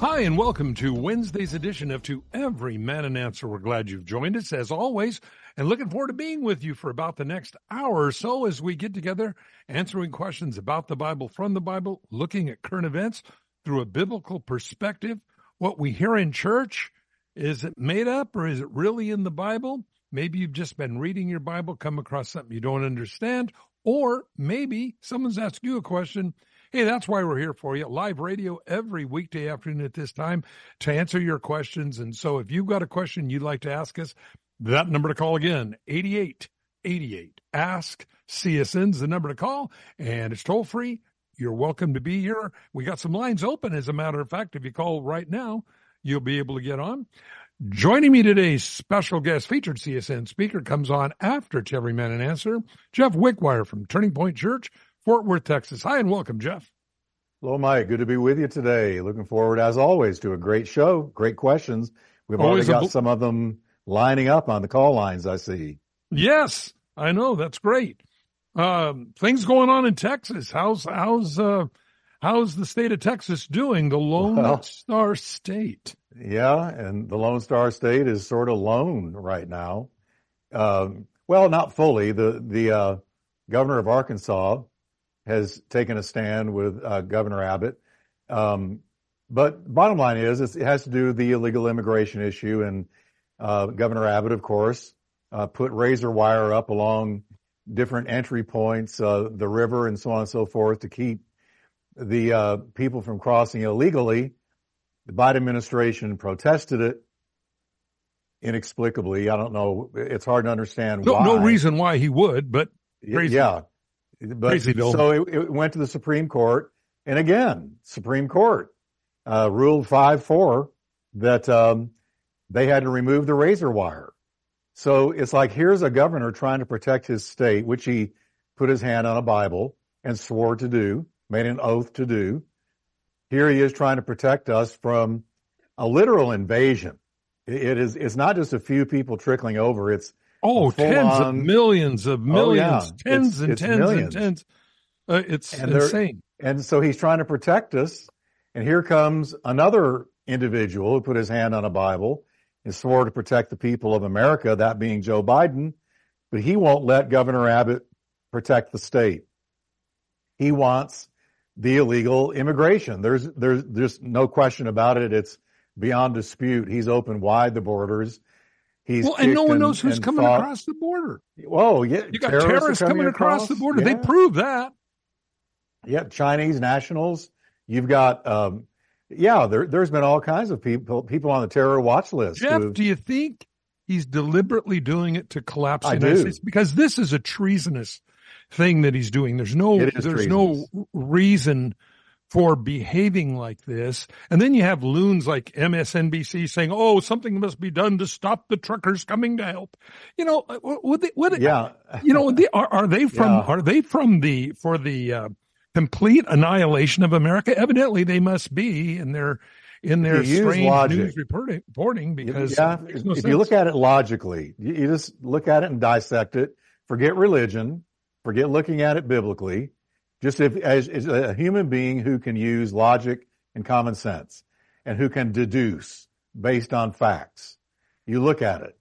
Hi, and welcome to Wednesday's edition of To Every Man an Answer. We're glad you've joined us as always and looking forward to being with you for about the next hour or so as we get together answering questions about the Bible from the Bible, looking at current events through a biblical perspective. What we hear in church, is it made up or is it really in the Bible? Maybe you've just been reading your Bible, come across something you don't understand, or maybe someone's asked you a question Hey, that's why we're here for you. Live radio every weekday afternoon at this time to answer your questions. And so if you've got a question you'd like to ask us, that number to call again, 8888. Ask CSN's the number to call, and it's toll free. You're welcome to be here. We got some lines open, as a matter of fact. If you call right now, you'll be able to get on. Joining me today, special guest featured CSN speaker comes on after Every Man an Answer, Jeff Wickwire from Turning Point Church Fort Worth, Texas. Hi and welcome, Jeff. Hello, Mike. Good to be with you today. Looking forward, as always, to a great show. Great questions. We've always already got bl- some of them lining up on the call lines. I see. Yes, I know. That's great. Um, things going on in Texas. How's how's uh, how's the state of Texas doing? The Lone well, Star State. Yeah, and the Lone Star State is sort of lone right now. Um, well, not fully. The the uh, governor of Arkansas has taken a stand with uh, Governor Abbott. Um, but bottom line is, it has to do with the illegal immigration issue, and uh, Governor Abbott, of course, uh, put razor wire up along different entry points, uh, the river, and so on and so forth, to keep the uh, people from crossing illegally. The Biden administration protested it inexplicably. I don't know. It's hard to understand no, why. No reason why he would, but crazy. yeah. But so it, it, went to the Supreme Court, and again, Supreme Court uh, ruled five four that um, they had to remove the razor wire. So it's like here's a governor trying to protect his state, which he put his hand on a Bible and swore to do, made an oath to do. Here he is trying to protect us from a literal invasion. it is. It's not just a few people trickling over. It's Oh, tens on, of millions of millions, oh, yeah. tens it's, and it's tens millions. and tens. Uh, it's and insane. And so he's trying to protect us. And here comes another individual who put his hand on a Bible and swore to protect the people of America, that being Joe Biden. But he won't let Governor Abbott protect the state. He wants the illegal immigration. There's there's there's no question about it. It's beyond dispute. He's opened wide the borders. He's well, and no one knows who's coming fought. across the border. Oh, yeah. You got terrorists, terrorists coming, coming across, across, the border. Yeah. They prove that. Yeah, Chinese nationals. You've got, um, yeah, there, has been all kinds of people people on the terror watch list. Jeff, do you think he's deliberately doing it to collapse the United States? Because this is a treasonous thing that he's doing. There's no there's treasonous. no reason for behaving like this. And then you have loons like MSNBC saying, "Oh, something must be done to stop the truckers coming to help." You know, uh, what? They, what yeah. You know, they, are are they from? Yeah. Are they from the for the uh, complete annihilation of America? Evidently, they must be in their in their strange logic. news reporting, reporting because yeah, no if sense. you look at it logically, you, you just look at it and dissect it. Forget religion. Forget looking at it biblically just if, as, as a human being who can use logic and common sense and who can deduce based on facts, you look at it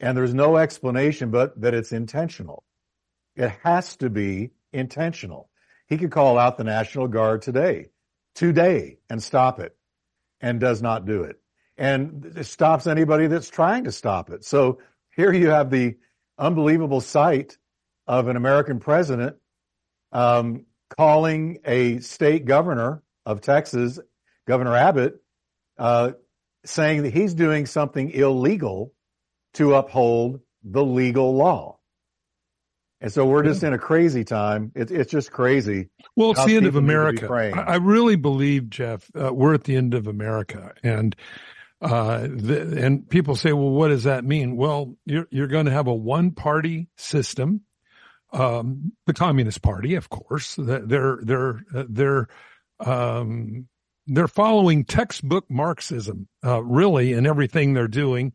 and there's no explanation but that it's intentional. It has to be intentional. He could call out the National Guard today, today, and stop it, and does not do it. And it stops anybody that's trying to stop it. So here you have the unbelievable sight of an American president um, calling a state governor of Texas, Governor Abbott, uh, saying that he's doing something illegal to uphold the legal law. And so we're just in a crazy time. It's it's just crazy. Well, it's the end of America. I, I, really believe, Jeff, uh, we're at the end of America, and Uh, the, and people say, well, what does that mean? Well, you're, you're going to have a one party system. Um, the Communist Party, of course, they're, they're, they're, um, they're following textbook Marxism, uh, really, in everything they're doing.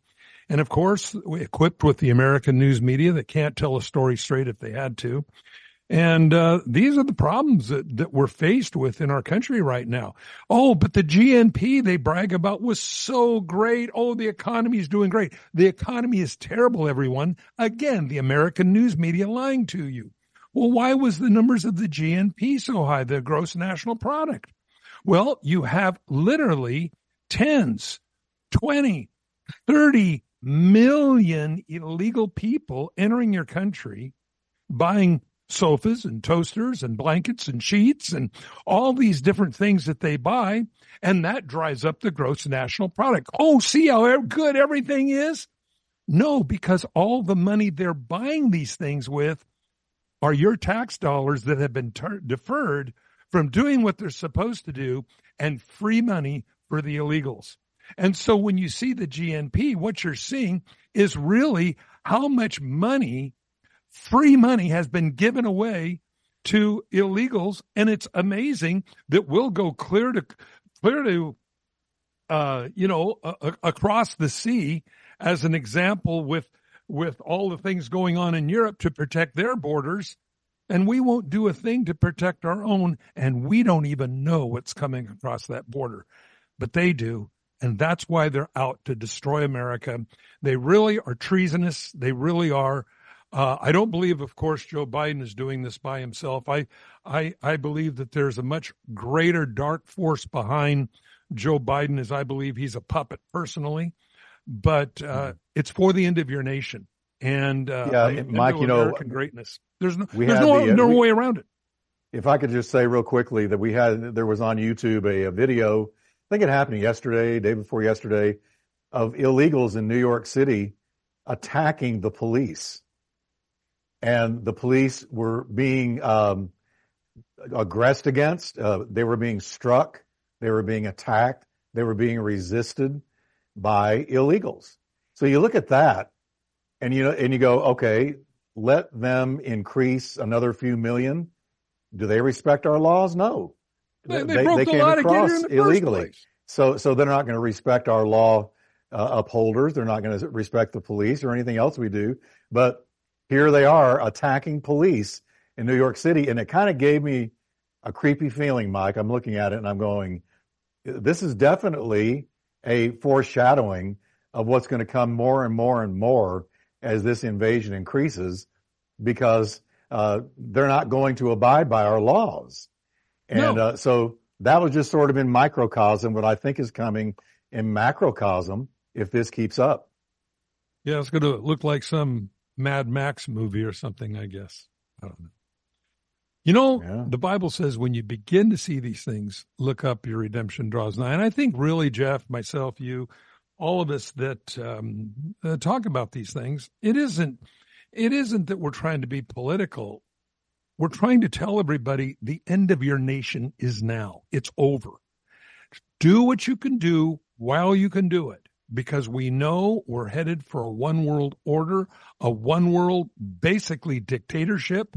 And of course, equipped with the American news media that can't tell a story straight if they had to. And uh, these are the problems that, that we're faced with in our country right now. Oh, but the GNP they brag about was so great. Oh, the economy is doing great. The economy is terrible, everyone. Again, the American news media lying to you. Well, why was the numbers of the GNP so high, the gross national product? Well, you have literally tens, 20, 30 million illegal people entering your country, buying sofas and toasters and blankets and sheets and all these different things that they buy. And that drives up the gross national product. Oh, see how good everything is? No, because all the money they're buying these things with are your tax dollars that have been ter- deferred from doing what they're supposed to do and free money for the illegals. And so when you see the GNP, what you're seeing is really how much money free money has been given away to illegals, and it's amazing that we'll go clear to clear to uh, you know across the sea as an example with with all the things going on in Europe to protect their borders, and we won't do a thing to protect our own, and we don't even know what's coming across that border, but they do. And that's why they're out to destroy America. They really are treasonous. They really are. Uh, I don't believe, of course, Joe Biden is doing this by himself. I, I, I believe that there's a much greater dark force behind Joe Biden, as I believe he's a puppet personally. But uh, mm-hmm. it's for the end of your nation, and uh, yeah, Mike, you know, American greatness. There's no, there's no, the, uh, no we, way around it. If I could just say real quickly that we had there was on YouTube a, a video. I think it happened yesterday, day before yesterday, of illegals in New York City attacking the police and the police were being um, aggressed against. Uh, they were being struck. They were being attacked. They were being resisted by illegals. So you look at that, and you know, and you go, okay, let them increase another few million. Do they respect our laws? No, they, they, they, they came across illegally. So, so they're not going to respect our law uh, upholders. They're not going to respect the police or anything else we do. But here they are attacking police in New York City. And it kind of gave me a creepy feeling, Mike. I'm looking at it and I'm going, this is definitely a foreshadowing of what's going to come more and more and more as this invasion increases because uh, they're not going to abide by our laws. And no. uh, so that was just sort of in microcosm what I think is coming in macrocosm if this keeps up. Yeah, it's going to look like some Mad Max movie or something, I guess. I don't know. You know, yeah. the Bible says when you begin to see these things, look up, your redemption draws nigh. And I think really, Jeff, myself, you, all of us that um, uh, talk about these things, it isn't, it isn't that we're trying to be political. We're trying to tell everybody the end of your nation is now. It's over. Do what you can do while you can do it because we know we're headed for a one world order, a one world basically dictatorship,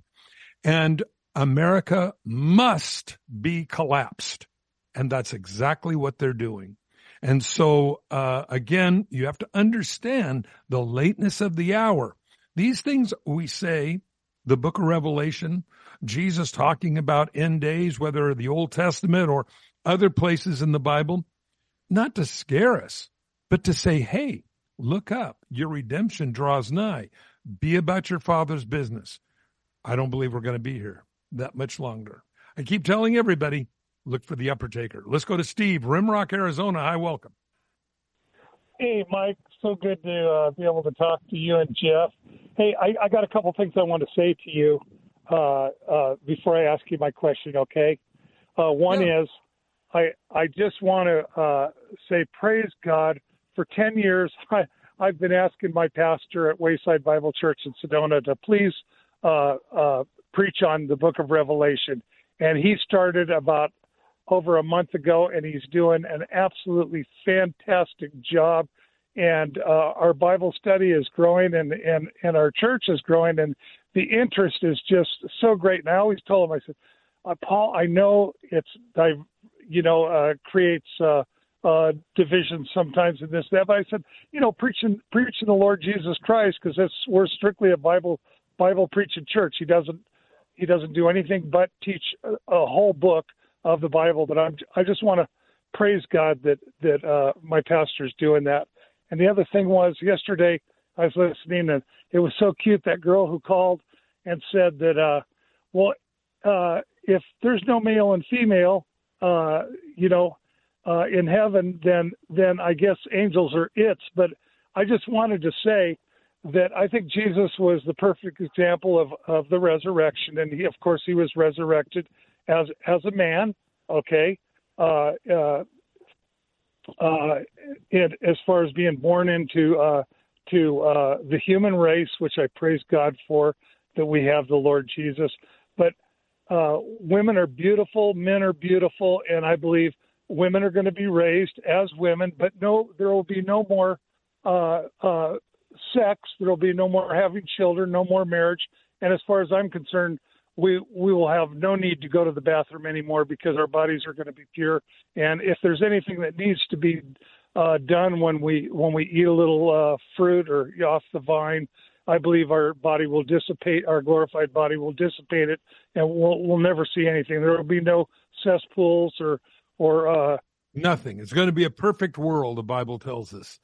and America must be collapsed. And that's exactly what they're doing. And so, uh, again, you have to understand the lateness of the hour. These things we say, the book of Revelation, Jesus talking about end days, whether the Old Testament or other places in the Bible, not to scare us, but to say, hey, look up, your redemption draws nigh. Be about your father's business. I don't believe we're going to be here that much longer. I keep telling everybody, look for the upper taker. Let's go to Steve, Rimrock, Arizona. Hi, welcome. Hey, Mike. So good to uh, be able to talk to you and Jeff. Hey, I, I got a couple things I want to say to you uh, uh, before I ask you my question. Okay. Uh, one yeah. is, I I just want to uh, say praise God for 10 years, I, I've been asking my pastor at Wayside Bible Church in Sedona to please uh, uh, preach on the book of Revelation. And he started about over a month ago, and he's doing an absolutely fantastic job. And uh, our Bible study is growing, and, and and our church is growing, and the interest is just so great. And I always told him, I said, uh, Paul, I know it's, you know, uh, creates uh, uh, division sometimes in this that, but I said, you know, preaching preaching the Lord Jesus Christ because that's we're strictly a Bible Bible preaching church. He doesn't he doesn't do anything but teach a, a whole book of the Bible. But I'm I just want to praise God that that uh, my pastor's doing that. And the other thing was yesterday I was listening and it was so cute that girl who called and said that uh, well uh, if there's no male and female, uh, you know, uh, in heaven, then then I guess angels are its. But I just wanted to say that I think Jesus was the perfect example of, of the resurrection, and he, of course, he was resurrected as as a man. Okay, uh, uh, uh, it, as far as being born into uh, to uh, the human race, which I praise God for that we have the Lord Jesus. But uh, women are beautiful, men are beautiful, and I believe women are going to be raised as women. But no, there will be no more uh, uh, sex. There will be no more having children, no more marriage. And as far as I'm concerned, we we will have no need to go to the bathroom anymore because our bodies are going to be pure. And if there's anything that needs to be uh, done when we when we eat a little uh, fruit or off the vine, I believe our body will dissipate. Our glorified body will dissipate it, and we'll we'll never see anything. There will be no cesspools or or uh, nothing. It's going to be a perfect world. The Bible tells us.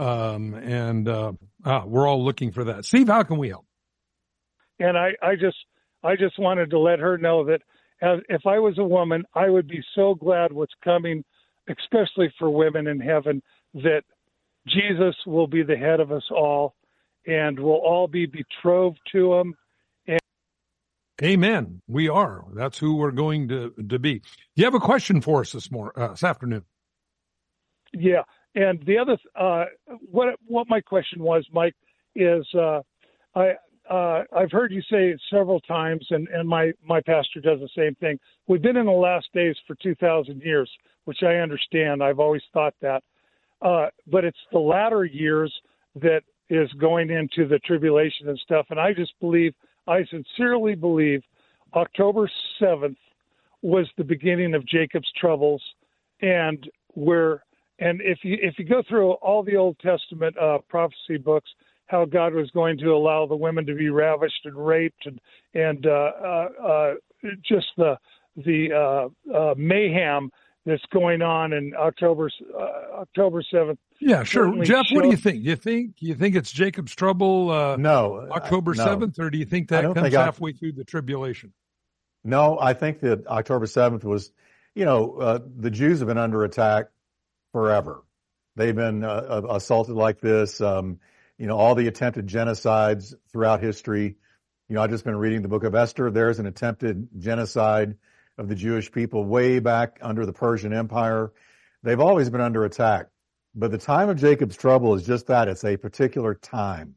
Um, and uh, ah, we're all looking for that. Steve, how can we help? And I, I just, I just wanted to let her know that as, if I was a woman, I would be so glad what's coming, especially for women in heaven, that Jesus will be the head of us all, and we'll all be betrothed to Him. Amen. We are. That's who we're going to to be. You have a question for us this morning, uh, this afternoon? Yeah. And the other, uh, what what my question was, Mike, is uh, I uh, I've heard you say it several times, and, and my my pastor does the same thing. We've been in the last days for two thousand years, which I understand. I've always thought that, uh, but it's the latter years that is going into the tribulation and stuff. And I just believe, I sincerely believe, October seventh was the beginning of Jacob's troubles, and we're and if you if you go through all the Old Testament uh, prophecy books, how God was going to allow the women to be ravished and raped and and uh, uh, uh just the the uh, uh, mayhem that's going on in October October seventh. Yeah, sure. Jeff, what do you think? You think you think it's Jacob's trouble? no, October seventh, no. or do you think that comes think halfway I, through the tribulation? No, I think that October seventh was, you know, the Jews have been under attack forever. They've been uh, assaulted like this. Um, you know, all the attempted genocides throughout history. You know, I've just been reading the book of Esther. There's an attempted genocide of the Jewish people way back under the Persian Empire. They've always been under attack. But the time of Jacob's trouble is just that. It's a particular time,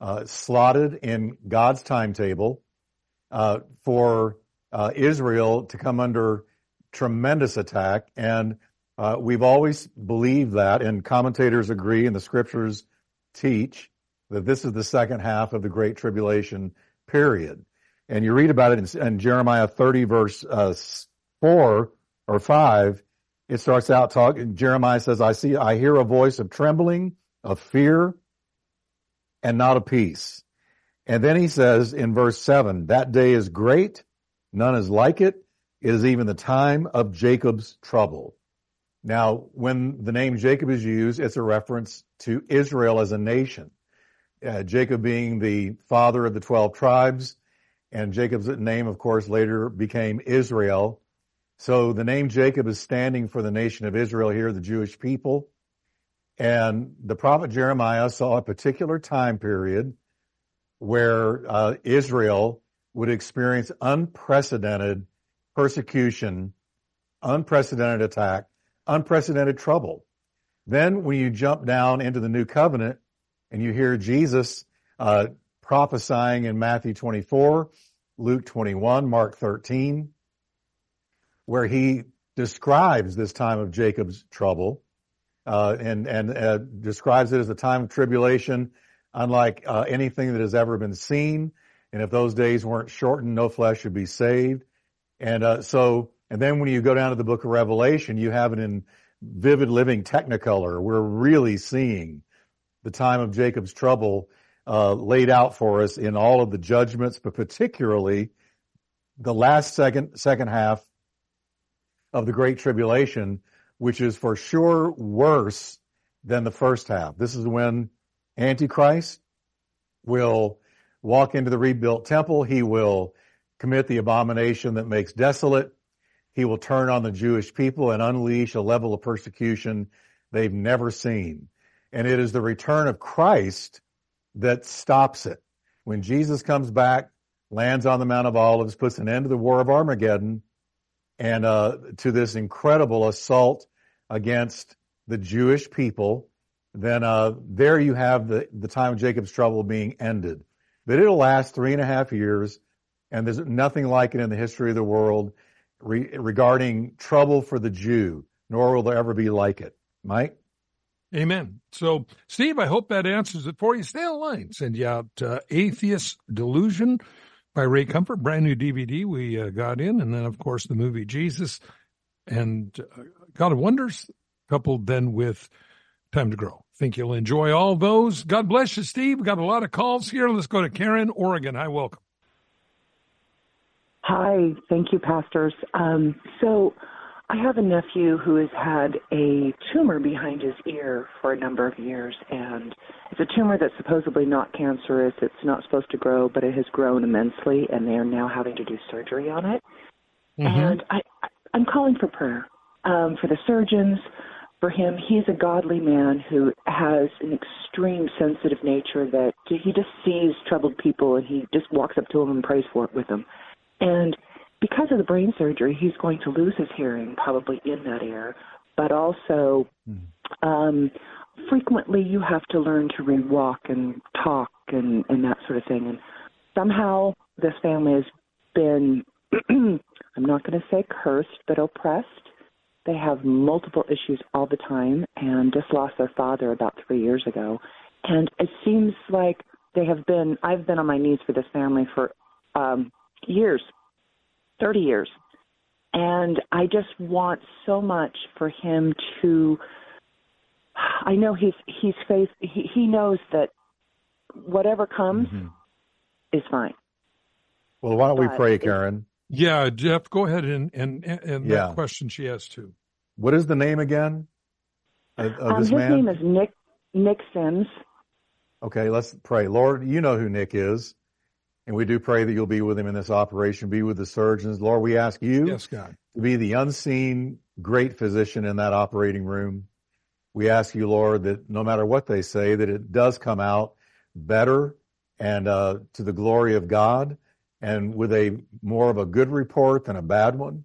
uh, slotted in God's timetable, uh, for, uh, Israel to come under tremendous attack. And uh, we've always believed that, and commentators agree, and the scriptures teach that this is the second half of the Great Tribulation period. And you read about it in, in Jeremiah 30, verse uh, 4 or 5. It starts out talking, Jeremiah says, I see, I hear a voice of trembling, of fear, and not of peace. And then he says in verse 7, that day is great, none is like it. It is even the time of Jacob's trouble. Now, when the name Jacob is used, it's a reference to Israel as a nation. Uh, Jacob being the father of the 12 tribes, and Jacob's name, of course, later became Israel. So the name Jacob is standing for the nation of Israel here, the Jewish people. And the prophet Jeremiah saw a particular time period where uh, Israel would experience unprecedented persecution, unprecedented attack unprecedented trouble. Then when you jump down into the new covenant and you hear Jesus uh, prophesying in Matthew 24, Luke 21, Mark 13, where he describes this time of Jacob's trouble, uh, and and uh, describes it as a time of tribulation, unlike uh, anything that has ever been seen. And if those days weren't shortened, no flesh should be saved. And uh, so, and then when you go down to the book of Revelation, you have it in vivid living technicolor. We're really seeing the time of Jacob's trouble uh, laid out for us in all of the judgments, but particularly the last second second half of the Great Tribulation, which is for sure worse than the first half. This is when Antichrist will walk into the rebuilt temple. He will commit the abomination that makes desolate. He will turn on the Jewish people and unleash a level of persecution they've never seen. And it is the return of Christ that stops it. When Jesus comes back, lands on the Mount of Olives, puts an end to the War of Armageddon, and uh, to this incredible assault against the Jewish people, then uh, there you have the, the time of Jacob's trouble being ended. But it'll last three and a half years, and there's nothing like it in the history of the world re- regarding trouble for the Jew, nor will there ever be like it. Mike? Amen. So, Steve, I hope that answers it for you. Stay on line. Send you out uh, Atheist Delusion by Ray Comfort, brand new DVD we uh, got in. And then, of course, the movie Jesus and uh, God of Wonders, coupled then with Time to Grow. Think you'll enjoy all those. God bless you, Steve. We've got a lot of calls here. Let's go to Karen, Oregon. Hi, welcome. Hi, thank you, pastors. Um, so, I have a nephew who has had a tumor behind his ear for a number of years, and it's a tumor that's supposedly not cancerous. It's not supposed to grow, but it has grown immensely, and they are now having to do surgery on it. Mm-hmm. And I, I'm calling for prayer um, for the surgeons, for him. He's a godly man who has an extreme sensitive nature that he just sees troubled people and he just walks up to them and prays for it with them. And because of the brain surgery, he's going to lose his hearing probably in that ear, but also mm-hmm. um, frequently you have to learn to rewalk and talk and, and that sort of thing. And somehow this family has been, I'm not going to say cursed, but oppressed. They have multiple issues all the time and just lost their father about three years ago. And it seems like they have been, I've been on my knees for this family for um, years 30 years. And I just want so much for him to I know he's he's faced he, he knows that whatever comes mm-hmm. is fine. Well, why don't we pray, Karen? Yeah, Jeff, go ahead and and and yeah. that question she asked too. What is the name again of, of um, this his man? name is Nick Nick Sims. Okay, let's pray. Lord, you know who Nick is. And we do pray that you'll be with him in this operation, be with the surgeons. Lord, we ask you yes, God. to be the unseen great physician in that operating room. We ask you, Lord, that no matter what they say, that it does come out better and uh, to the glory of God and with a more of a good report than a bad one.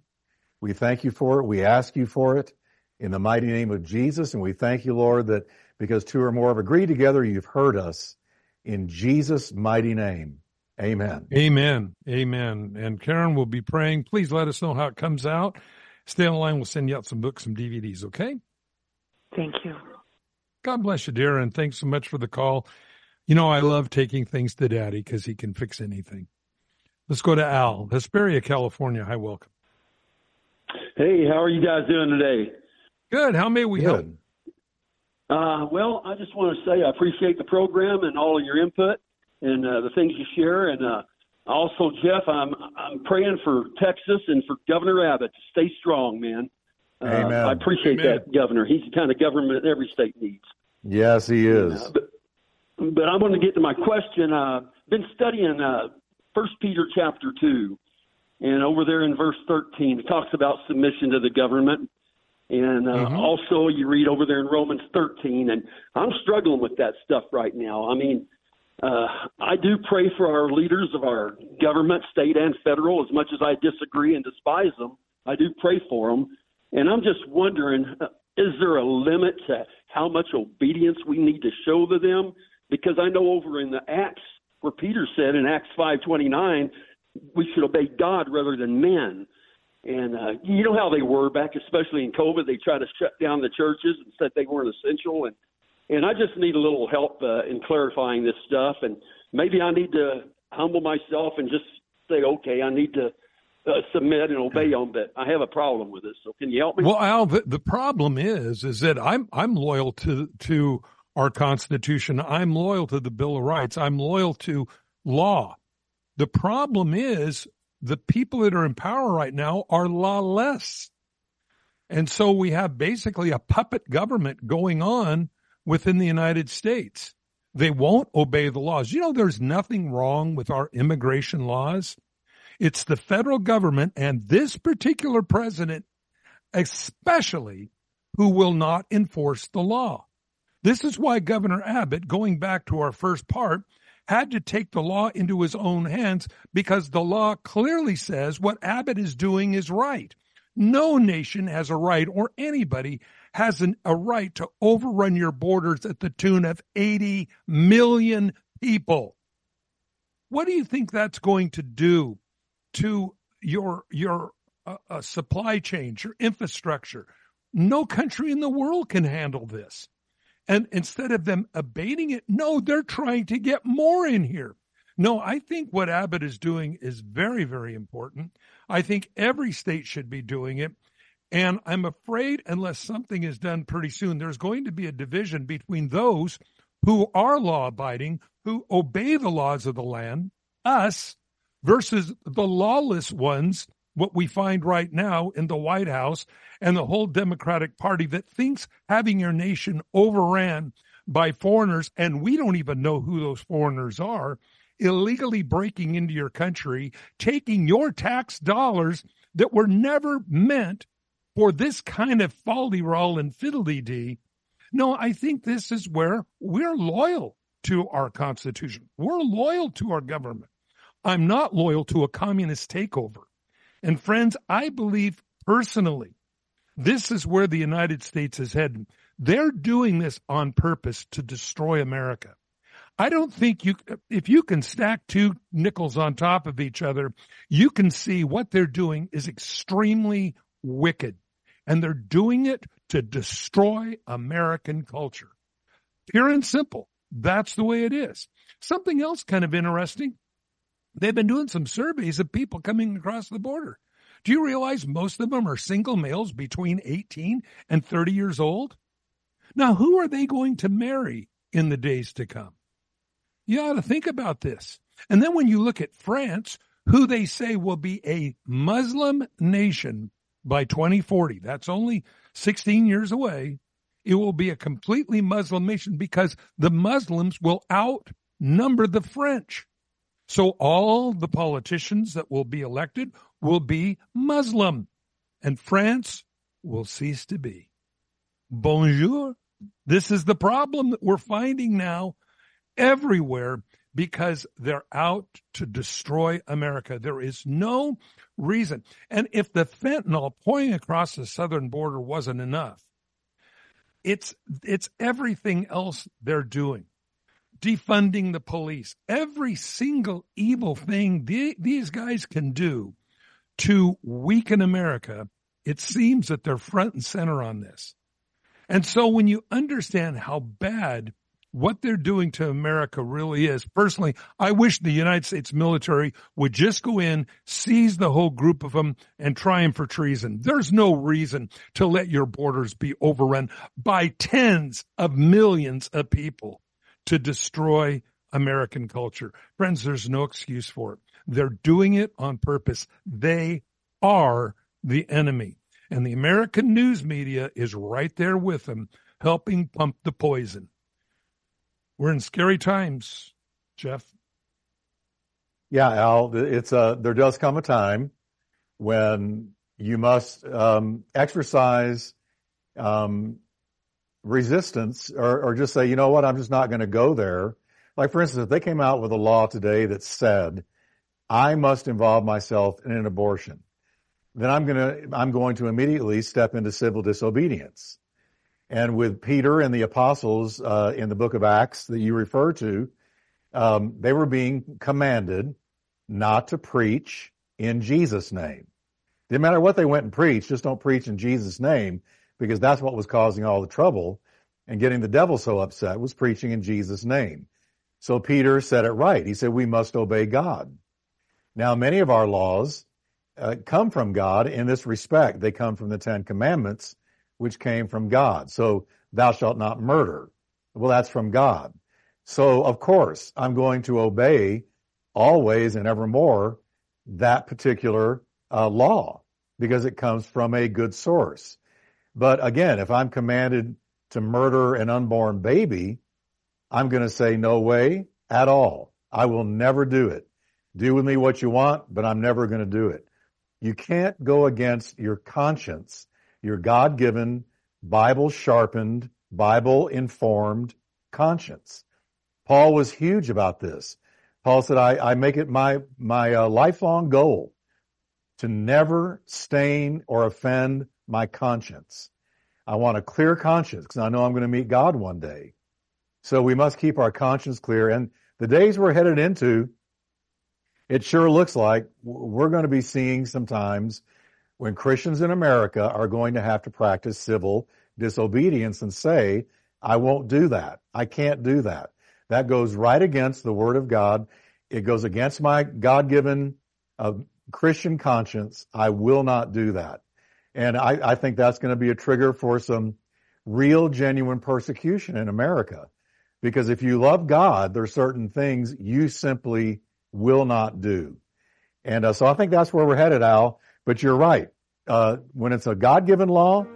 We thank you for it. We ask you for it in the mighty name of Jesus. And we thank you, Lord, that because two or more have agreed together, you've heard us in Jesus' mighty name. Amen. Amen. Amen. And Karen will be praying. Please let us know how it comes out. Stay on the line. We'll send you out some books, some DVDs, okay? Thank you. God bless you, dear, and thanks so much for the call. You know, I love taking things to Daddy because he can fix anything. Let's go to Al, Hesperia, California. Hi, welcome. Hey, how are you guys doing today? Good. How may we Good. help? Uh, well, I just want to say I appreciate the program and all of your input and uh, the things you share. And uh, also, Jeff, I'm I'm praying for Texas and for Governor Abbott to stay strong, man. Uh, Amen. I appreciate Amen. that, Governor. He's the kind of government every state needs. Yes, he is. Uh, but, but I want to get to my question. Uh, been studying uh, First Peter chapter two, and over there in verse thirteen, it talks about submission to the government. And uh, mm-hmm. also, you read over there in Romans 13, and I'm struggling with that stuff right now. I mean, uh, I do pray for our leaders of our government, state and federal, as much as I disagree and despise them. I do pray for them. And I'm just wondering uh, is there a limit to how much obedience we need to show to them? Because I know over in the Acts, where Peter said in Acts 5:29, we should obey God rather than men. And uh, you know how they were back, especially in COVID. They tried to shut down the churches and said they weren't essential. And and I just need a little help uh, in clarifying this stuff. And maybe I need to humble myself and just say, okay, I need to uh, submit and obey them. But I have a problem with this. So can you help me? Well, Al, the, the problem is, is that I'm I'm loyal to to our Constitution. I'm loyal to the Bill of Rights. I'm loyal to law. The problem is the people that are in power right now are lawless. And so we have basically a puppet government going on within the United States. They won't obey the laws. You know, there's nothing wrong with our immigration laws. It's the federal government and this particular president, especially, who will not enforce the law. This is why Governor Abbott, going back to our first part, had to take the law into his own hands because the law clearly says what Abbott is doing is right. No nation has a right, or anybody has an, a right to overrun your borders at the tune of 80 million people. What do you think that's going to do to your your uh, uh, supply chains, your infrastructure? No country in the world can handle this. And instead of them abating it, no, they're trying to get more in here. No, I think what Abbott is doing is very, very important. I think every state should be doing it. And I'm afraid, unless something is done pretty soon, there's going to be a division between those who are law abiding, who obey the laws of the land, us, versus the lawless ones what we find right now in the White House and the whole Democratic Party that thinks having your nation overran by foreigners, and we don't even know who those foreigners are, illegally breaking into your country, taking your tax dollars that were never meant for this kind of folly roll and fiddly dee. No, I think this is where we're loyal to our Constitution. We're loyal to our government. I'm not loyal to a communist takeover. And friends, I believe personally, this is where the United States is heading. They're doing this on purpose to destroy America. I don't think you, if you can stack two nickels on top of each other, you can see what they're doing is extremely wicked. And they're doing it to destroy American culture. Pure and simple. That's the way it is. Something else kind of interesting. They've been doing some surveys of people coming across the border. Do you realize most of them are single males between 18 and 30 years old? Now, who are they going to marry in the days to come? You ought to think about this. And then when you look at France, who they say will be a Muslim nation by 2040, that's only 16 years away. It will be a completely Muslim nation because the Muslims will outnumber the French. So all the politicians that will be elected will be Muslim, and France will cease to be. Bonjour. This is the problem that we're finding now everywhere because they're out to destroy America. There is no reason. And if the fentanyl pouring across the southern border wasn't enough, it's it's everything else they're doing defunding the police, every single evil thing the, these guys can do to weaken America, it seems that they're front and center on this. And so when you understand how bad what they're doing to America really is, personally, I wish the United States military would just go in, seize the whole group of them, and try them for treason. There's no reason to let your borders be overrun by tens of millions of people to destroy American culture. Friends, there's no excuse for it. They're doing it on purpose. They are the enemy. And the American news media is right there with them, helping pump the poison. We're in scary times, Jeff. Yeah, Al, it's a, there does come a time when you must um, exercise um, resistance or, or just say, you know what, I'm just not going to go there. Like, for instance, if they came out with a law today that said, I must involve myself in an abortion, then I'm going to, I'm going to immediately step into civil disobedience. And with Peter and the apostles uh, in the book of Acts that you refer to, um, they were being commanded not to preach in Jesus' name. Didn't matter what they went and preached, just don't preach in Jesus' name because that's what was causing all the trouble and getting the devil so upset was preaching in Jesus' name. So Peter said it right. He said we must obey God. Now, many of our laws uh, come from God in this respect. They come from the Ten Commandments, which came from God. So, thou shalt not murder. Well, that's from God. So, of course, I'm going to obey always and evermore that particular uh, law because it comes from a good source. But again, if I'm commanded to murder an unborn baby, I'm going to say no way at all. I will never do it. Do with me what you want, but I'm never going to do it. You can't go against your conscience, your God given, Bible sharpened, Bible informed conscience. Paul was huge about this. Paul said, I, I make it my, my uh, lifelong goal to never stain or offend my conscience. I want a clear conscience because I know I'm going to meet God one day. So we must keep our conscience clear. And the days we're headed into, it sure looks like we're going to be seeing sometimes when Christians in America are going to have to practice civil disobedience and say, I won't do that. I can't do that. That goes right against the word of God. It goes against my God-given uh, Christian conscience. I will not do that. And I, I think that's going to be a trigger for some real genuine persecution in America. Because if you love God, there are certain things you simply will not do. And uh, so I think that's where we're headed, Al. But you're right. Uh, when it's a God given law,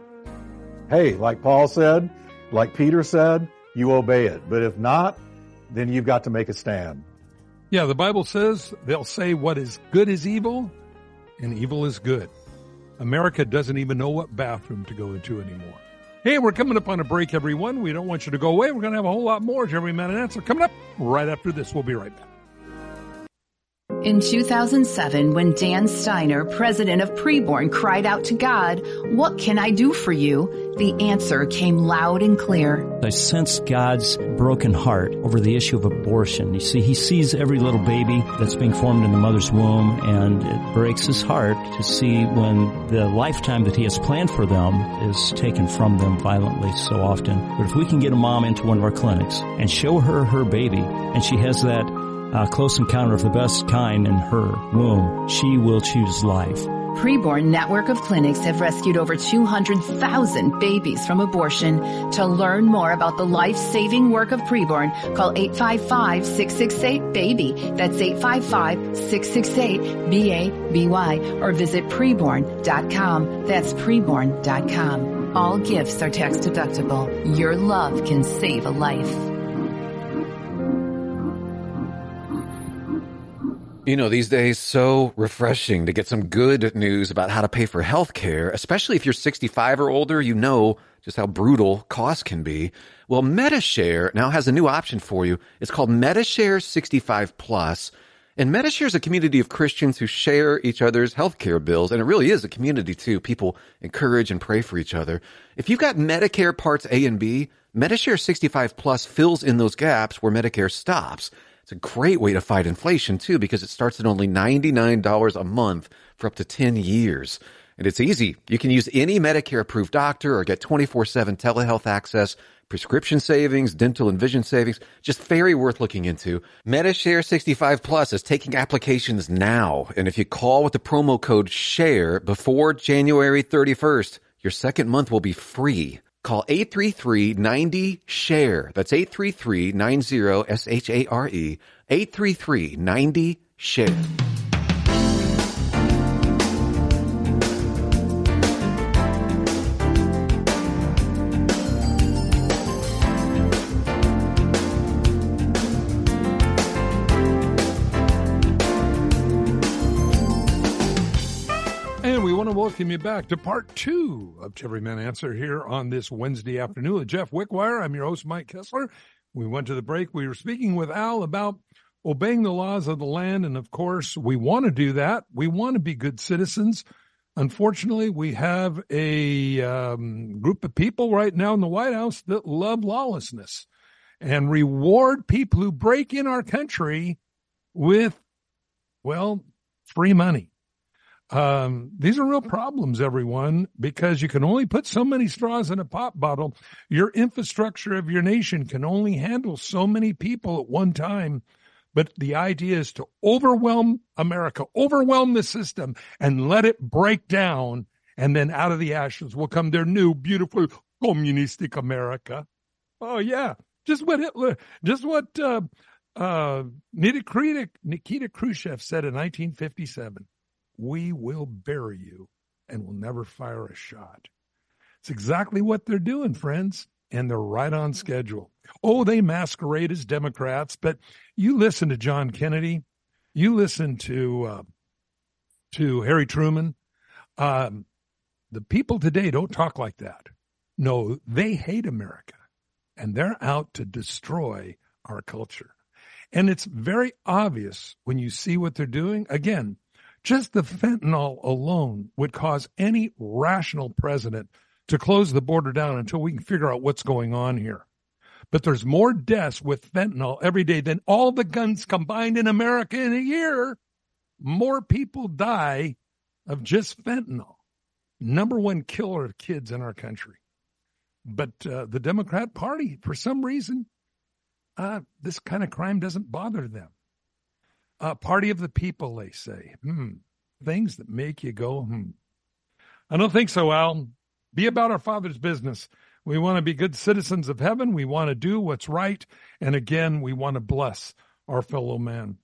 hey, like Paul said, like Peter said, you obey it. But if not, then you've got to make a stand. Yeah, the Bible says they'll say what is good is evil and evil is good. America doesn't even know what bathroom to go into anymore. Hey, we're coming up on a break, everyone. We don't want you to go away. We're going to have a whole lot more Jeremy Man and Answer coming up right after this. We'll be right back. In 2007, when Dan Steiner, president of Preborn, cried out to God, What can I do for you? The answer came loud and clear. I sense God's broken heart over the issue of abortion. You see, he sees every little baby that's being formed in the mother's womb, and it breaks his heart to see when the lifetime that he has planned for them is taken from them violently so often. But if we can get a mom into one of our clinics and show her her baby, and she has that a close encounter of the best kind in her womb, she will choose life. Preborn network of clinics have rescued over 200,000 babies from abortion. To learn more about the life-saving work of Preborn, call 855-668-BABY. That's 855-668-B-A-B-Y or visit preborn.com. That's preborn.com. All gifts are tax deductible. Your love can save a life. You know, these days, so refreshing to get some good news about how to pay for health care, especially if you're 65 or older, you know just how brutal costs can be. Well, Medi-Share now has a new option for you. It's called Medi-Share 65 Plus. And Medi-Share is a community of Christians who share each other's healthcare bills. And it really is a community too. People encourage and pray for each other. If you've got Medicare parts A and B, Medi-Share 65 Plus fills in those gaps where Medicare stops. It's a great way to fight inflation too, because it starts at only $99 a month for up to 10 years. And it's easy. You can use any Medicare approved doctor or get 24-7 telehealth access, prescription savings, dental and vision savings. Just very worth looking into. Medi-Share 65 Plus is taking applications now. And if you call with the promo code SHARE before January 31st, your second month will be free. Call 833-90-SHARE. That's 833-90-S-H-A-R-E. 833-90-SHARE. Welcome you back to part two of Every Man Answer here on this Wednesday afternoon with Jeff Wickwire. I'm your host, Mike Kessler. We went to the break. We were speaking with Al about obeying the laws of the land. And of course, we want to do that. We want to be good citizens. Unfortunately, we have a um, group of people right now in the White House that love lawlessness and reward people who break in our country with, well, free money. Um, these are real problems, everyone, because you can only put so many straws in a pop bottle. Your infrastructure of your nation can only handle so many people at one time. But the idea is to overwhelm America, overwhelm the system and let it break down. And then out of the ashes will come their new beautiful communistic America. Oh yeah. Just what Hitler, just what, uh, uh, Nikita, Nikita Khrushchev said in 1957 we will bury you and will never fire a shot. It's exactly what they're doing, friends, and they're right on schedule. Oh, they masquerade as Democrats, but you listen to John Kennedy, you listen to uh, to Harry Truman. Um, the people today don't talk like that. No, they hate America, and they're out to destroy our culture. And it's very obvious when you see what they're doing. Again, just the fentanyl alone would cause any rational president to close the border down until we can figure out what's going on here. But there's more deaths with fentanyl every day than all the guns combined in America in a year. More people die of just fentanyl. Number one killer of kids in our country. But uh, the Democrat Party, for some reason, uh, this kind of crime doesn't bother them. Uh, party of the people, they say. Hmm. Things that make you go, hmm. I don't think so, Al. Be about our Father's business. We want to be good citizens of heaven. We want to do what's right. And again, we want to bless our fellow man.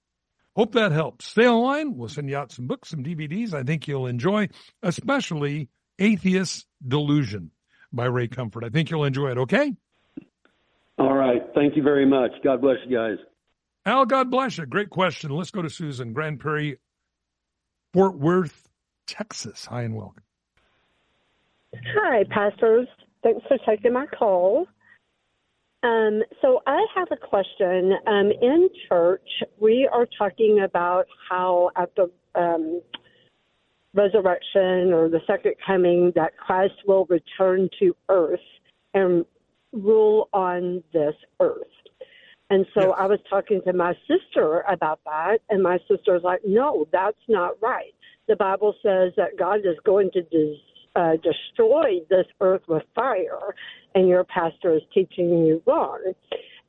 Hope that helps. Stay online. We'll send you out some books, some DVDs I think you'll enjoy, especially Atheist Delusion by Ray Comfort. I think you'll enjoy it, okay? All right. Thank you very much. God bless you guys. Al, God bless you. Great question. Let's go to Susan, Grand Prairie, Fort Worth, Texas. Hi and welcome. Hi, pastors. Thanks for taking my call. Um, so I have a question. Um, in church, we are talking about how at the um, resurrection or the second coming, that Christ will return to earth and rule on this earth. And so yes. I was talking to my sister about that, and my sister was like, no, that's not right. The Bible says that God is going to des- uh, destroy this earth with fire, and your pastor is teaching you wrong.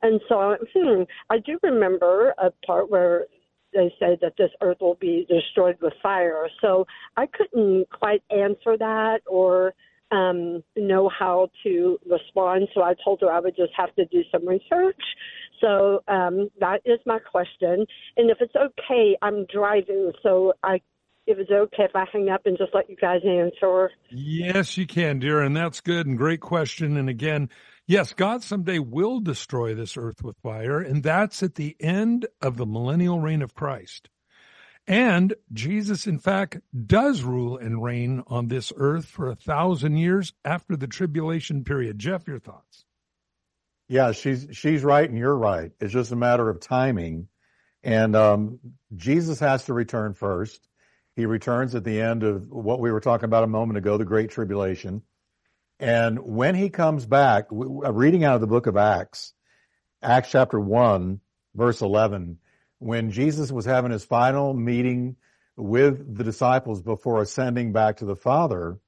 And so I went, hmm, I do remember a part where they say that this earth will be destroyed with fire. So I couldn't quite answer that or um, know how to respond. So I told her I would just have to do some research. So um, that is my question. And if it's okay, I'm driving, so I if it's okay if I hang up and just let you guys answer. Yes, you can, dear, and that's good and great question. And again, yes, God someday will destroy this earth with fire, and that's at the end of the millennial reign of Christ. And Jesus, in fact, does rule and reign on this earth for a thousand years after the tribulation period. Jeff, your thoughts? Yeah, she's she's right and you're right. It's just a matter of timing. And um, Jesus has to return first. He returns at the end of what we were talking about a moment ago, the Great Tribulation. And when he comes back, reading out of the book of Acts, Acts chapter 1, verse 11, when Jesus was having his final meeting with the disciples before ascending back to the Father,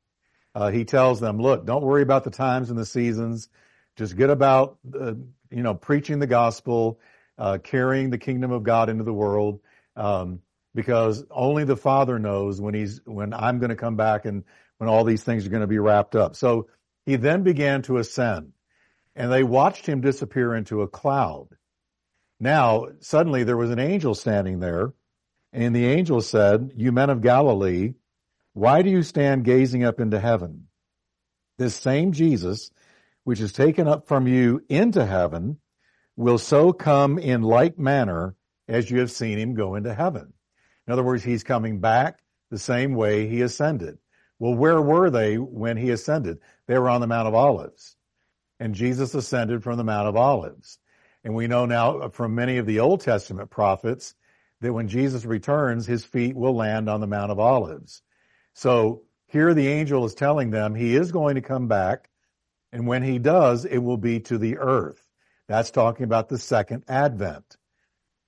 uh, he tells them, look, don't worry about the times and the seasons. Just get about, uh, you know, preaching the gospel, uh, carrying the kingdom of God into the world, um, because only the Father knows when he's when I'm going to come back and when all these things are going to be wrapped up. So he then began to ascend, and they watched him disappear into a cloud. Now suddenly there was an angel standing there, and the angel said, "You men of Galilee, why do you stand gazing up into heaven? This same Jesus." Which is taken up from you into heaven will so come in like manner as you have seen him go into heaven. In other words, he's coming back the same way he ascended. Well, where were they when he ascended? They were on the Mount of Olives. And Jesus ascended from the Mount of Olives. And we know now from many of the Old Testament prophets that when Jesus returns, his feet will land on the Mount of Olives. So here the angel is telling them he is going to come back and when he does, it will be to the earth. That's talking about the second advent.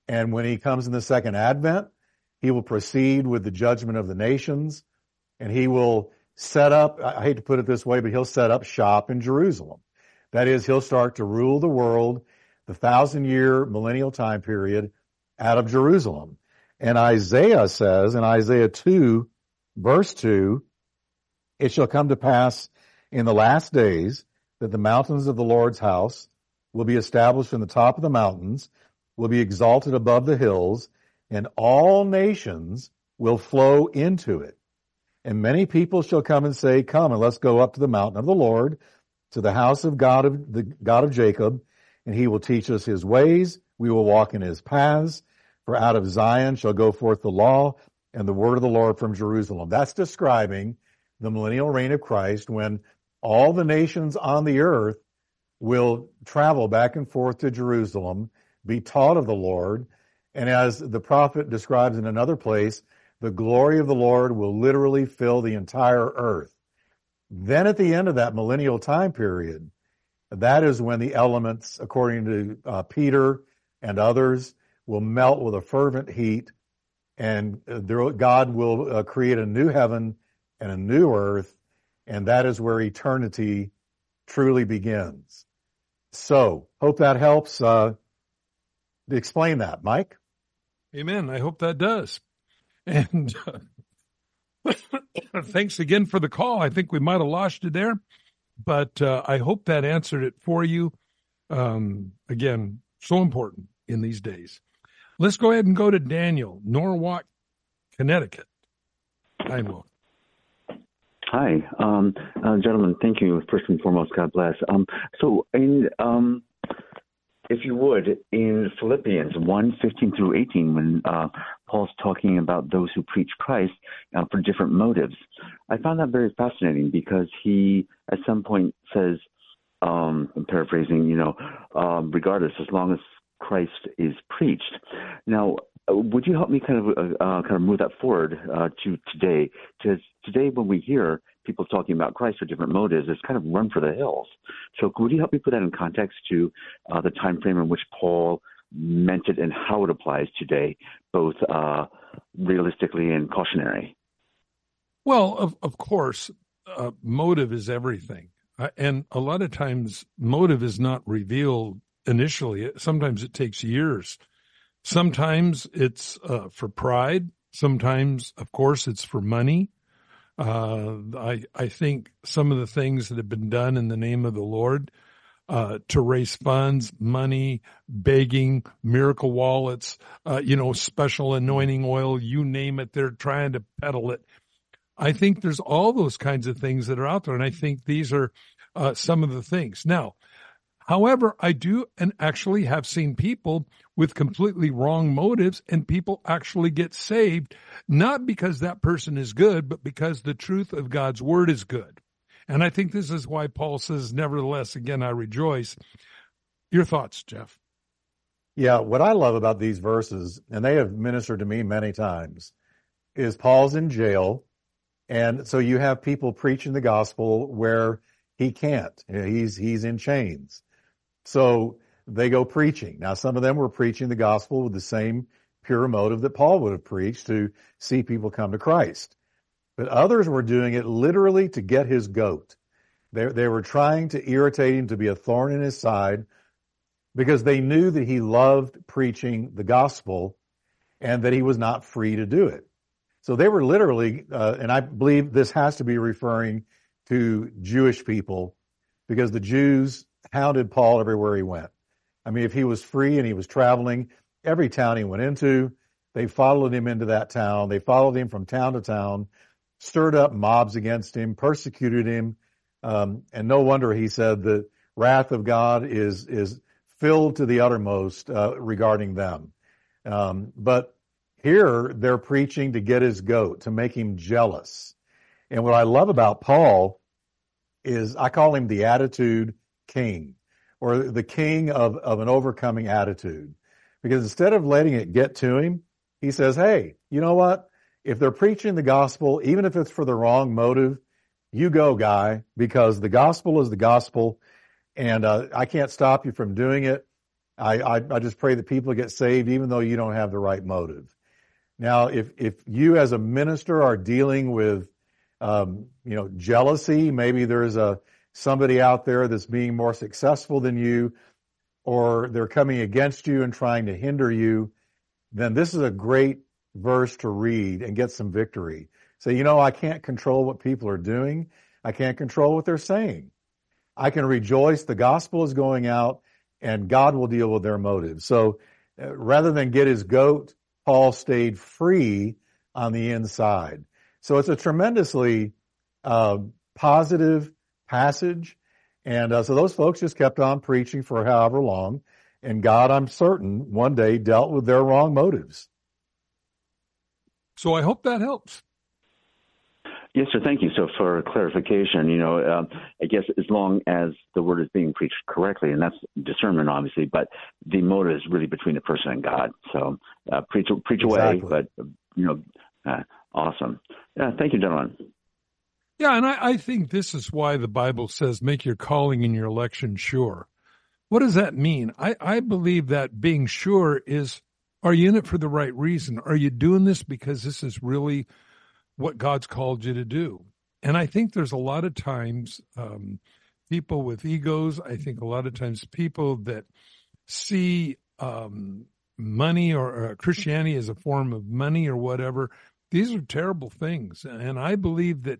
And when he comes in the second advent, he will proceed with the judgment of the nations and he will set up, I hate to put it this way, but he'll set up shop in Jerusalem. That is, he'll start to rule the world, the thousand year millennial time period out of Jerusalem. And Isaiah says in Isaiah 2, verse 2, it shall come to pass in the last days that the mountains of the Lord's house will be established in the top of the mountains, will be exalted above the hills, and all nations will flow into it. And many people shall come and say, Come and let's go up to the mountain of the Lord, to the house of God of the God of Jacob, and he will teach us his ways. We will walk in his paths. For out of Zion shall go forth the law and the word of the Lord from Jerusalem. That's describing the millennial reign of Christ when all the nations on the earth will travel back and forth to Jerusalem, be taught of the Lord, and as the prophet describes in another place, the glory of the Lord will literally fill the entire earth. Then at the end of that millennial time period, that is when the elements, according to uh, Peter and others, will melt with a fervent heat, and there, God will uh, create a new heaven and a new earth, and that is where eternity truly begins. So, hope that helps uh, explain that, Mike. Amen. I hope that does. And uh, thanks again for the call. I think we might have lost you there, but uh, I hope that answered it for you. Um, again, so important in these days. Let's go ahead and go to Daniel, Norwalk, Connecticut. And welcome. Hi, um, uh, gentlemen. Thank you. First and foremost, God bless. Um, so, in, um, if you would, in Philippians 1 15 through 18, when uh, Paul's talking about those who preach Christ uh, for different motives, I found that very fascinating because he, at some point, says, um, I'm paraphrasing, you know, um, regardless, as long as Christ is preached. Now, would you help me kind of uh, uh, kind of move that forward uh, to today? Because today, when we hear people talking about Christ for different motives, it's kind of run for the hills. So, would you help me put that in context to uh, the time frame in which Paul meant it and how it applies today, both uh, realistically and cautionary? Well, of of course, motive is everything, and a lot of times, motive is not revealed initially. Sometimes it takes years Sometimes it's uh, for pride. Sometimes, of course, it's for money. Uh, I I think some of the things that have been done in the name of the Lord uh, to raise funds, money, begging, miracle wallets, uh, you know, special anointing oil, you name it, they're trying to peddle it. I think there's all those kinds of things that are out there, and I think these are uh, some of the things. Now, However, I do and actually have seen people with completely wrong motives and people actually get saved, not because that person is good, but because the truth of God's word is good. And I think this is why Paul says, nevertheless, again, I rejoice. Your thoughts, Jeff? Yeah, what I love about these verses, and they have ministered to me many times, is Paul's in jail. And so you have people preaching the gospel where he can't. He's, he's in chains. So they go preaching. Now, some of them were preaching the gospel with the same pure motive that Paul would have preached to see people come to Christ. But others were doing it literally to get his goat. They, they were trying to irritate him, to be a thorn in his side, because they knew that he loved preaching the gospel and that he was not free to do it. So they were literally, uh, and I believe this has to be referring to Jewish people because the Jews hounded Paul everywhere he went. I mean, if he was free and he was traveling, every town he went into, they followed him into that town. They followed him from town to town, stirred up mobs against him, persecuted him. Um, and no wonder he said the wrath of God is, is filled to the uttermost, uh, regarding them. Um, but here they're preaching to get his goat, to make him jealous. And what I love about Paul is I call him the attitude king or the king of, of an overcoming attitude. Because instead of letting it get to him, he says, Hey, you know what? If they're preaching the gospel, even if it's for the wrong motive, you go, guy, because the gospel is the gospel, and uh, I can't stop you from doing it. I, I, I just pray that people get saved, even though you don't have the right motive. Now, if if you as a minister are dealing with um, you know, jealousy. Maybe there's a somebody out there that's being more successful than you, or they're coming against you and trying to hinder you. Then this is a great verse to read and get some victory. Say, you know, I can't control what people are doing. I can't control what they're saying. I can rejoice. The gospel is going out and God will deal with their motives. So uh, rather than get his goat, Paul stayed free on the inside. So it's a tremendously uh, positive passage. And uh, so those folks just kept on preaching for however long. And God, I'm certain, one day dealt with their wrong motives. So I hope that helps. Yes, sir. Thank you. So, for clarification, you know, uh, I guess as long as the word is being preached correctly, and that's discernment, obviously, but the motive is really between the person and God. So, uh, preach, preach exactly. away, but you know, uh, awesome. Yeah, thank you, gentlemen. Yeah, and I, I think this is why the Bible says, "Make your calling and your election sure." What does that mean? I, I believe that being sure is, are you in it for the right reason? Are you doing this because this is really what God's called you to do. And I think there's a lot of times um, people with egos, I think a lot of times people that see um, money or uh, Christianity as a form of money or whatever, these are terrible things. And I believe that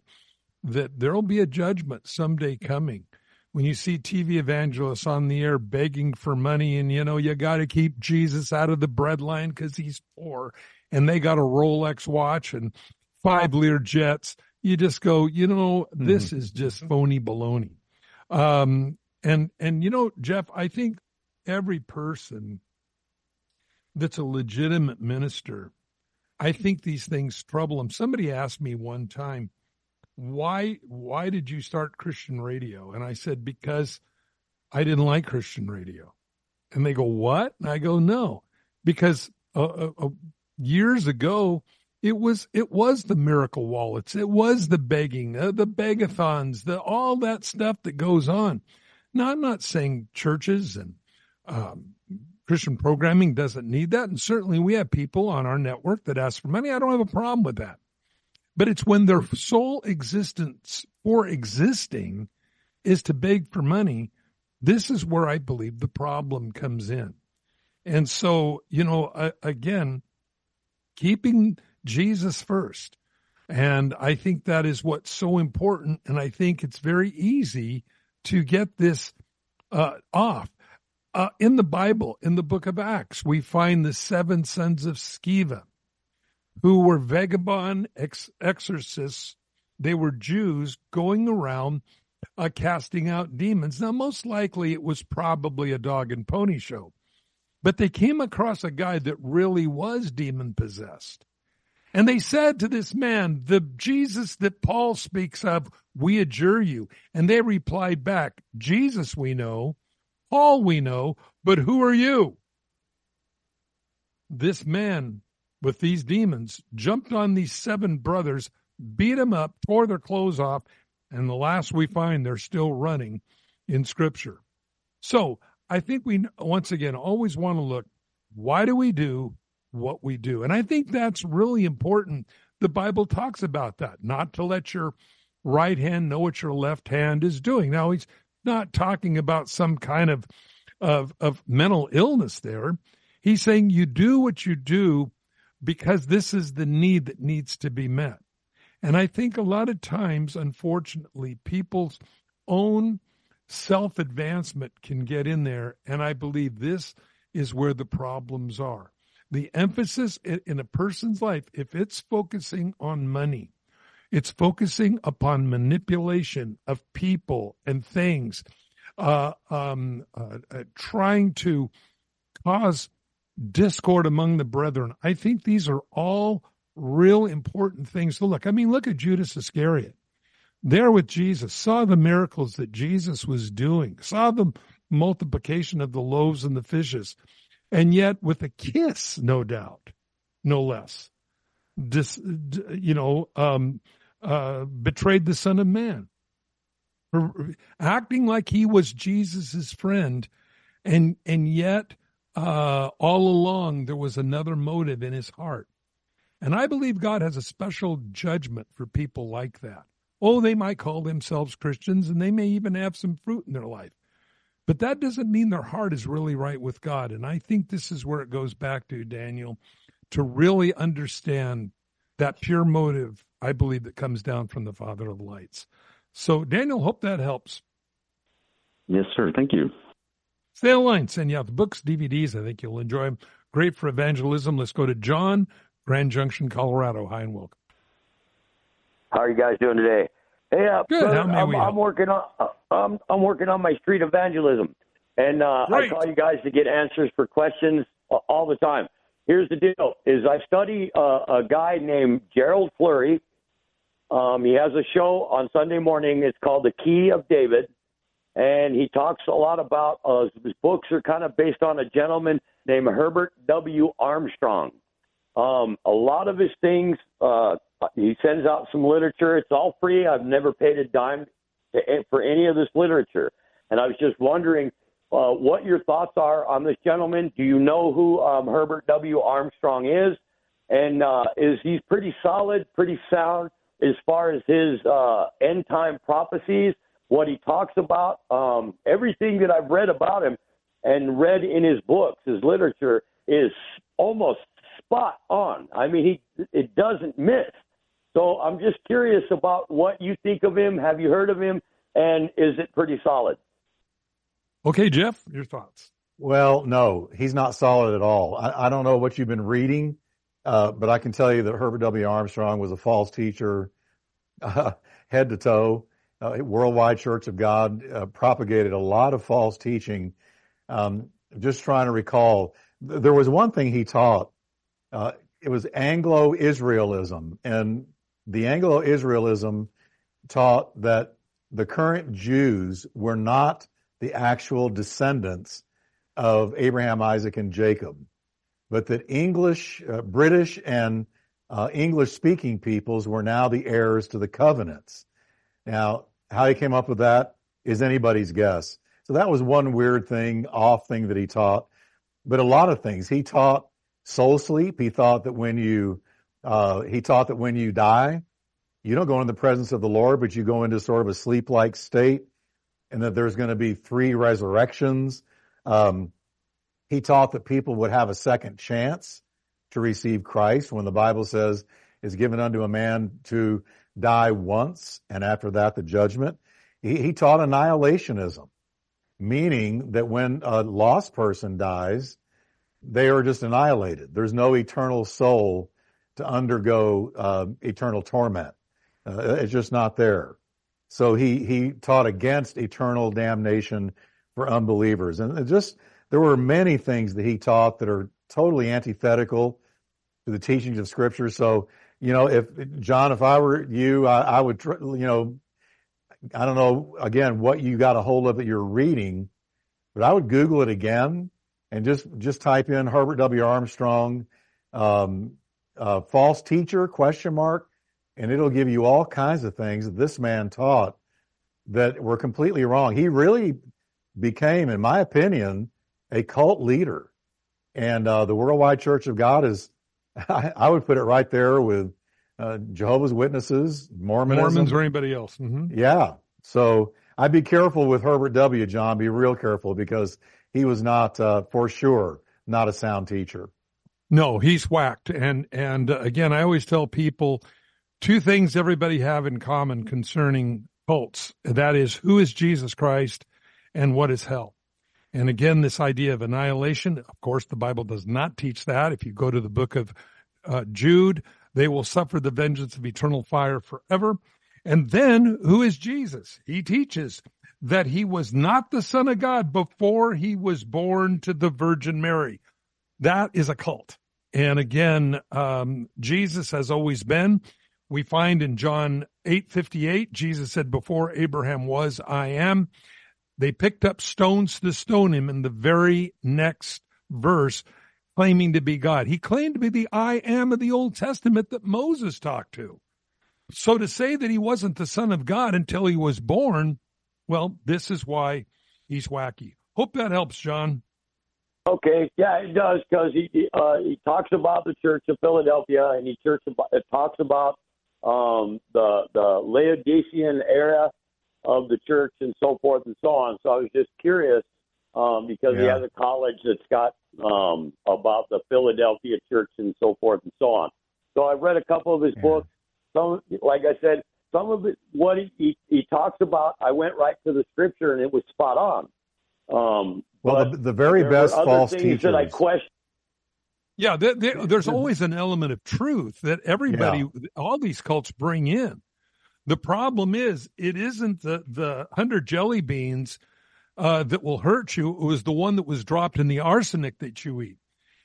that there'll be a judgment someday coming when you see TV evangelists on the air begging for money and you know you got to keep Jesus out of the breadline because he's poor and they got a Rolex watch and five Lear jets. You just go, you know, this mm-hmm. is just phony baloney. Um, and and you know, Jeff, I think every person that's a legitimate minister, I think these things trouble them. Somebody asked me one time, why why did you start Christian radio? And I said because I didn't like Christian radio. And they go, what? And I go, no, because uh, uh, uh years ago it was it was the miracle wallets, it was the begging, uh, the begathons, the all that stuff that goes on. Now, I'm not saying churches and um, Christian programming doesn't need that, and certainly we have people on our network that ask for money. I don't have a problem with that, but it's when their sole existence for existing is to beg for money. This is where I believe the problem comes in. And so, you know, again, keeping Jesus first. And I think that is what's so important. And I think it's very easy to get this uh, off. Uh, in the Bible, in the book of Acts, we find the seven sons of Sceva, who were vagabond ex- exorcists. They were Jews going around uh, casting out demons. Now, most likely it was probably a dog and pony show, but they came across a guy that really was demon possessed. And they said to this man, the Jesus that Paul speaks of, we adjure you. And they replied back, Jesus we know, Paul we know, but who are you? This man with these demons jumped on these seven brothers, beat them up, tore their clothes off, and the last we find they're still running in scripture. So I think we once again always want to look, why do we do what we do. And I think that's really important. The Bible talks about that, not to let your right hand know what your left hand is doing. Now, he's not talking about some kind of, of, of mental illness there. He's saying you do what you do because this is the need that needs to be met. And I think a lot of times, unfortunately, people's own self advancement can get in there. And I believe this is where the problems are the emphasis in a person's life, if it's focusing on money, it's focusing upon manipulation of people and things, uh, um, uh, uh, trying to cause discord among the brethren. I think these are all real important things to look. I mean, look at Judas Iscariot. There with Jesus, saw the miracles that Jesus was doing, saw the multiplication of the loaves and the fishes and yet with a kiss, no doubt, no less, dis, you know, um, uh, betrayed the Son of Man, acting like he was Jesus's friend, and and yet uh, all along there was another motive in his heart. And I believe God has a special judgment for people like that. Oh, they might call themselves Christians and they may even have some fruit in their life. But that doesn't mean their heart is really right with God. And I think this is where it goes back to, Daniel, to really understand that pure motive, I believe, that comes down from the Father of lights. So, Daniel, hope that helps. Yes, sir. Thank you. Stay on line. Send you out the books, DVDs. I think you'll enjoy them. Great for evangelism. Let's go to John, Grand Junction, Colorado. Hi and welcome. How are you guys doing today? Hey, uh, Good. brother, How may I'm, we I'm working on uh, I'm I'm working on my street evangelism, and uh, I call you guys to get answers for questions uh, all the time. Here's the deal: is I study uh, a guy named Gerald Flurry. Um, he has a show on Sunday morning. It's called The Key of David, and he talks a lot about uh, his books are kind of based on a gentleman named Herbert W. Armstrong. Um, a lot of his things, uh, he sends out some literature. It's all free. I've never paid a dime to, for any of this literature. And I was just wondering uh, what your thoughts are on this gentleman. Do you know who um, Herbert W. Armstrong is? And uh, is he's pretty solid, pretty sound as far as his uh, end time prophecies, what he talks about, um, everything that I've read about him and read in his books, his literature is almost spot on. I mean, he it doesn't miss. So I'm just curious about what you think of him. Have you heard of him? And is it pretty solid? Okay, Jeff, your thoughts. Well, no, he's not solid at all. I, I don't know what you've been reading, uh, but I can tell you that Herbert W. Armstrong was a false teacher, uh, head to toe. Uh, Worldwide Church of God uh, propagated a lot of false teaching. Um, just trying to recall, there was one thing he taught. Uh, it was Anglo-Israelism, and the Anglo-Israelism taught that the current Jews were not the actual descendants of Abraham, Isaac, and Jacob, but that English, uh, British, and uh, English speaking peoples were now the heirs to the covenants. Now, how he came up with that is anybody's guess. So that was one weird thing, off thing that he taught. But a lot of things. He taught soul sleep. He thought that when you, uh, he taught that when you die, you don't go in the presence of the Lord, but you go into sort of a sleep-like state and that there's going to be three resurrections. Um, he taught that people would have a second chance to receive Christ when the Bible says is given unto a man to die once and after that the judgment. He, he taught annihilationism, meaning that when a lost person dies, they are just annihilated. There's no eternal soul to undergo uh, eternal torment. Uh, it's just not there. So he he taught against eternal damnation for unbelievers, and just there were many things that he taught that are totally antithetical to the teachings of Scripture. So you know, if John, if I were you, I, I would, you know, I don't know again what you got a hold of that you're reading, but I would Google it again and just just type in Herbert W. Armstrong, um, uh, false teacher question mark, and it'll give you all kinds of things that this man taught that were completely wrong. He really became, in my opinion, a cult leader, and uh, the Worldwide Church of God is. I, I would put it right there with uh, Jehovah's Witnesses, Mormonism, Mormons or anybody else. hmm yeah. So I'd be careful with Herbert W. John. Be real careful because he was not, uh, for sure, not a sound teacher. No, he's whacked. And and uh, again, I always tell people two things everybody have in common concerning cults. That is, who is Jesus Christ, and what is hell. And again, this idea of annihilation. Of course, the Bible does not teach that. If you go to the book of uh, Jude, they will suffer the vengeance of eternal fire forever. And then, who is Jesus? He teaches that he was not the Son of God before he was born to the Virgin Mary. That is a cult. And again, um, Jesus has always been. We find in John 8:58, Jesus said, "Before Abraham was, I am." They picked up stones to stone him in the very next verse, claiming to be God. He claimed to be the I am of the Old Testament that Moses talked to. So to say that he wasn't the son of God until he was born, well, this is why he's wacky. Hope that helps, John. Okay, yeah, it does because he uh, he talks about the Church of Philadelphia and he church about, it talks about um, the the Laodicean era of the church and so forth and so on. So I was just curious um, because yeah. he has a college that's got um, about the Philadelphia church and so forth and so on. So I've read a couple of his yeah. books. Some, like I said, some of it, what he, he, he talks about, I went right to the scripture and it was spot on. Um, well, the, the, very best false teachers. That I question. Yeah, there, there, there's always an element of truth that everybody, yeah. all these cults bring in. The problem is, it isn't the the hundred jelly beans uh, that will hurt you. It was the one that was dropped in the arsenic that you eat.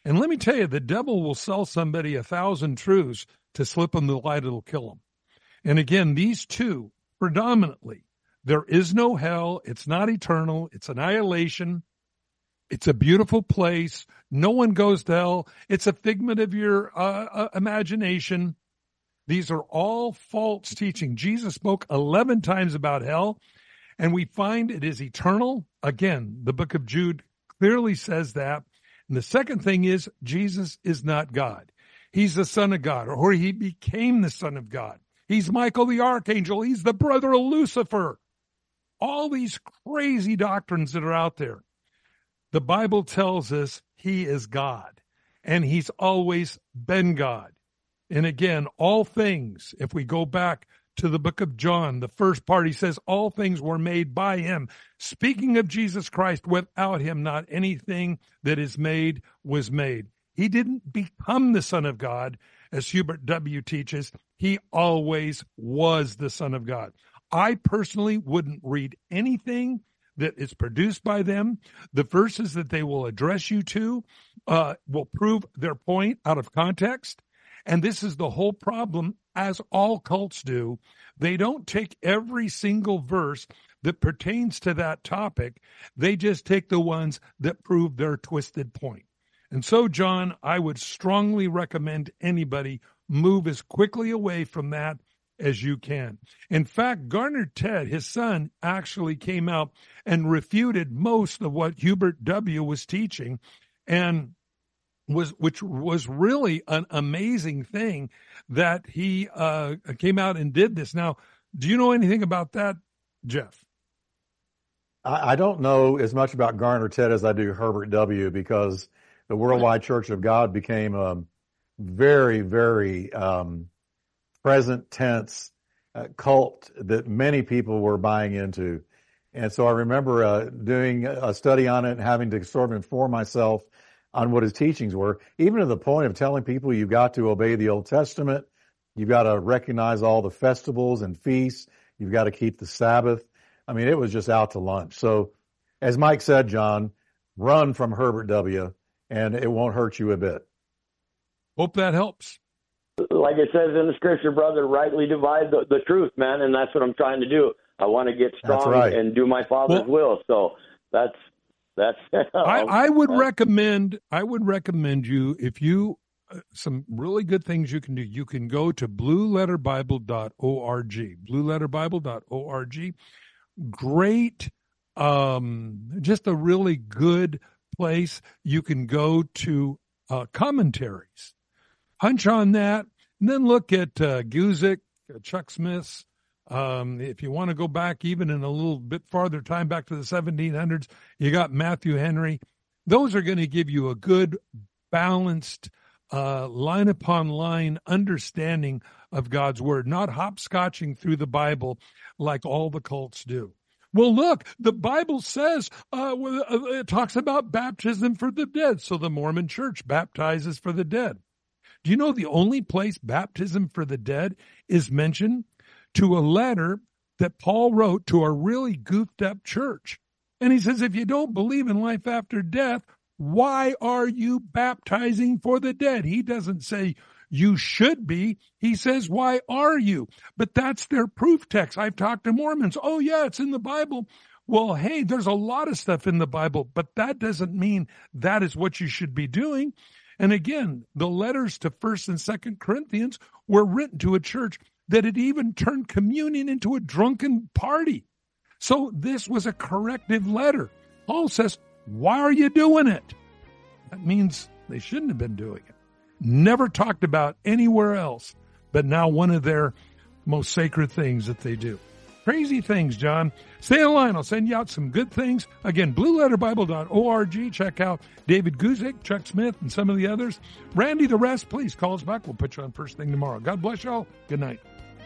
And let me tell you, the devil will sell somebody a thousand truths to slip them the light that'll kill them. And again, these two predominantly, there is no hell. It's not eternal. It's annihilation. It's a beautiful place. No one goes to hell. It's a figment of your uh, uh, imagination. These are all false teaching. Jesus spoke 11 times about hell, and we find it is eternal. Again, the book of Jude clearly says that. And the second thing is Jesus is not God. He's the son of God, or he became the son of God. He's Michael the archangel. He's the brother of Lucifer. All these crazy doctrines that are out there. The Bible tells us he is God and he's always been God. And again, all things, if we go back to the book of John, the first part, he says, all things were made by him. Speaking of Jesus Christ, without him, not anything that is made was made. He didn't become the Son of God, as Herbert W. teaches. He always was the Son of God. I personally wouldn't read anything that is produced by them. The verses that they will address you to uh, will prove their point out of context. And this is the whole problem, as all cults do. They don't take every single verse that pertains to that topic, they just take the ones that prove their twisted point. And so, John, I would strongly recommend anybody move as quickly away from that as you can. In fact, Garner Ted, his son, actually came out and refuted most of what Herbert W. was teaching, and was which was really an amazing thing that he uh, came out and did this. Now, do you know anything about that, Jeff? I, I don't know as much about Garner Ted as I do Herbert W. because the Worldwide Church of God became a very, very um, present tense uh, cult that many people were buying into. And so I remember uh, doing a study on it and having to sort of inform myself on what his teachings were, even to the point of telling people you've got to obey the Old Testament, you've got to recognize all the festivals and feasts, you've got to keep the Sabbath. I mean, it was just out to lunch. So, as Mike said, John, run from Herbert W and it won't hurt you a bit. Hope that helps. Like it says in the scripture, brother, rightly divide the, the truth, man, and that's what I'm trying to do. I want to get strong right. and do my father's well, will. So that's that's. I, I would recommend. I would recommend you if you uh, some really good things you can do. You can go to blueletterbible.org. Blueletterbible.org. Great, um, just a really good place you can go to uh, commentaries. Hunch on that, and then look at uh, Guzik, uh, Chuck Smith's. Um, if you want to go back even in a little bit farther time, back to the 1700s, you got Matthew Henry. Those are going to give you a good, balanced, uh, line upon line understanding of God's word, not hopscotching through the Bible like all the cults do. Well, look, the Bible says uh, uh, it talks about baptism for the dead. So the Mormon church baptizes for the dead. Do you know the only place baptism for the dead is mentioned? To a letter that Paul wrote to a really goofed up church. And he says, if you don't believe in life after death, why are you baptizing for the dead? He doesn't say you should be. He says, why are you? But that's their proof text. I've talked to Mormons. Oh, yeah, it's in the Bible. Well, hey, there's a lot of stuff in the Bible, but that doesn't mean that is what you should be doing. And again, the letters to 1st and 2nd Corinthians were written to a church that it even turned communion into a drunken party. So this was a corrective letter. Paul says, why are you doing it? That means they shouldn't have been doing it. Never talked about anywhere else, but now one of their most sacred things that they do. Crazy things, John. Stay on line. I'll send you out some good things. Again, blueletterbible.org. Check out David Guzik, Chuck Smith, and some of the others. Randy, the rest, please call us back. We'll put you on first thing tomorrow. God bless y'all. Good night.